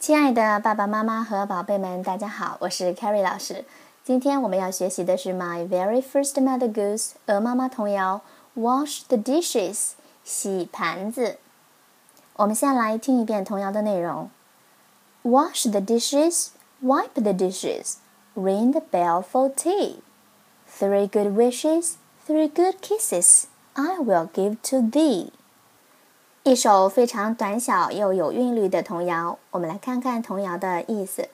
亲爱的爸爸妈妈和宝贝们，大家好，我是 Carrie 老师。今天我们要学习的是 My Very First Mother Goose 鹅妈妈童谣 Wash the dishes 洗盘子。我们先来听一遍童谣的内容：Wash the dishes, wipe the dishes, ring the bell for tea. Three good wishes, three good kisses, I will give to thee. 一首非常短小又有韵律的童谣，我们来看看童谣的意思：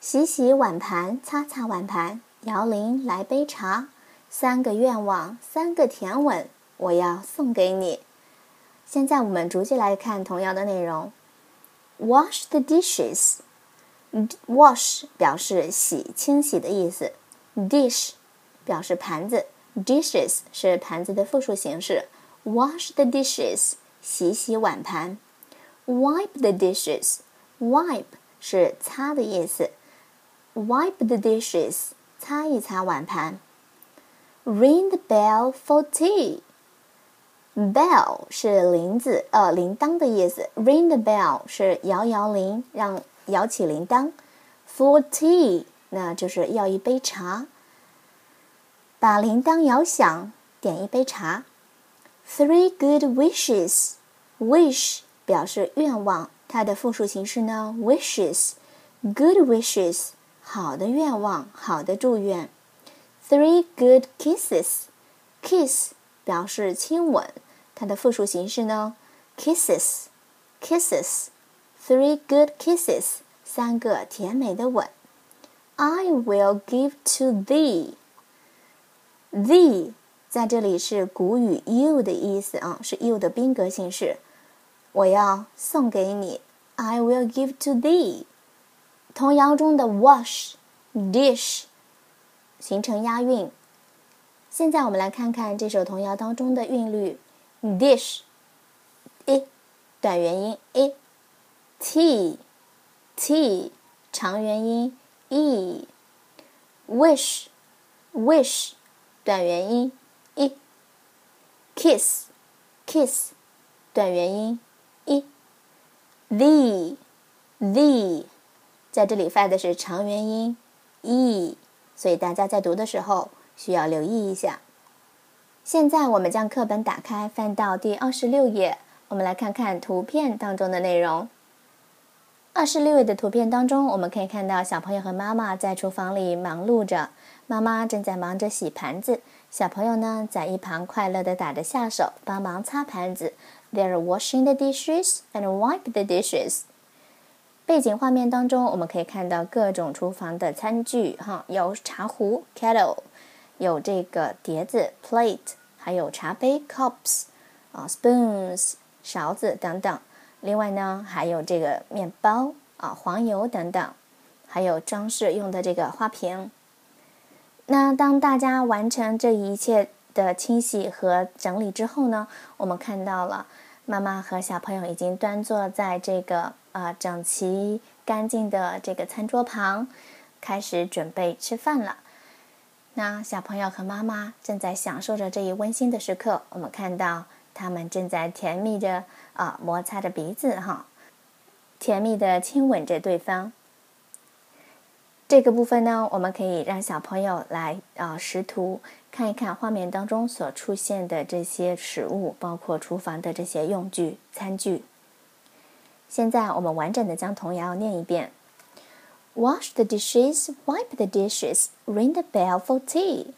洗洗碗盘，擦擦碗盘，摇铃来杯茶，三个愿望，三个甜吻，我要送给你。现在我们逐句来看童谣的内容：Wash the dishes，wash 表示洗、清洗的意思，dish 表示盘子，dishes 是盘子的复数形式，wash the dishes。洗洗碗盘，wipe the dishes，wipe 是擦的意思，wipe the dishes 擦一擦碗盘。Ring the bell for tea，bell 是铃子呃铃铛的意思，ring the bell 是摇摇铃，让摇起铃铛。For tea 那就是要一杯茶，把铃铛摇响，点一杯茶。Three good wishes。Wish 表示愿望，它的复数形式呢？Wishes。Good wishes，好的愿望，好的祝愿。Three good kisses。Kiss 表示亲吻，它的复数形式呢？Kisses。Kisses。Three good kisses，三个甜美的吻。I will give to thee。 在这里是古语 you 的意思啊，是 you 的宾格形式。我要送给你，I will give to thee。童谣中的 wash、dish 形成押韵。现在我们来看看这首童谣当中的韵律：dish i 短元音 i t t 长元音 e wish wish 短元音。一 kiss kiss 短元音一 the the 在这里发的是长元音 e，所以大家在读的时候需要留意一下。现在我们将课本打开，翻到第二十六页，我们来看看图片当中的内容。二十六页的图片当中，我们可以看到小朋友和妈妈在厨房里忙碌着，妈妈正在忙着洗盘子。小朋友呢，在一旁快乐地打着下手，帮忙擦盘子。They're washing the dishes and wipe the dishes。背景画面当中，我们可以看到各种厨房的餐具，哈，有茶壶 （kettle），有这个碟子 （plate），还有茶杯 （cups），啊，spoons（ 勺子）等等。另外呢，还有这个面包啊，黄油等等，还有装饰用的这个花瓶。那当大家完成这一切的清洗和整理之后呢，我们看到了妈妈和小朋友已经端坐在这个呃整齐干净的这个餐桌旁，开始准备吃饭了。那小朋友和妈妈正在享受着这一温馨的时刻，我们看到他们正在甜蜜着啊摩擦着鼻子哈，甜蜜的亲吻着对方。这个部分呢，我们可以让小朋友来啊识图看一看画面当中所出现的这些食物，包括厨房的这些用具、餐具。现在我们完整的将童谣念一遍：Wash the dishes, wipe the dishes, ring the bell for tea.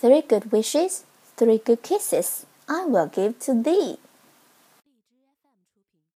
Three good wishes, three good kisses, I will give to thee.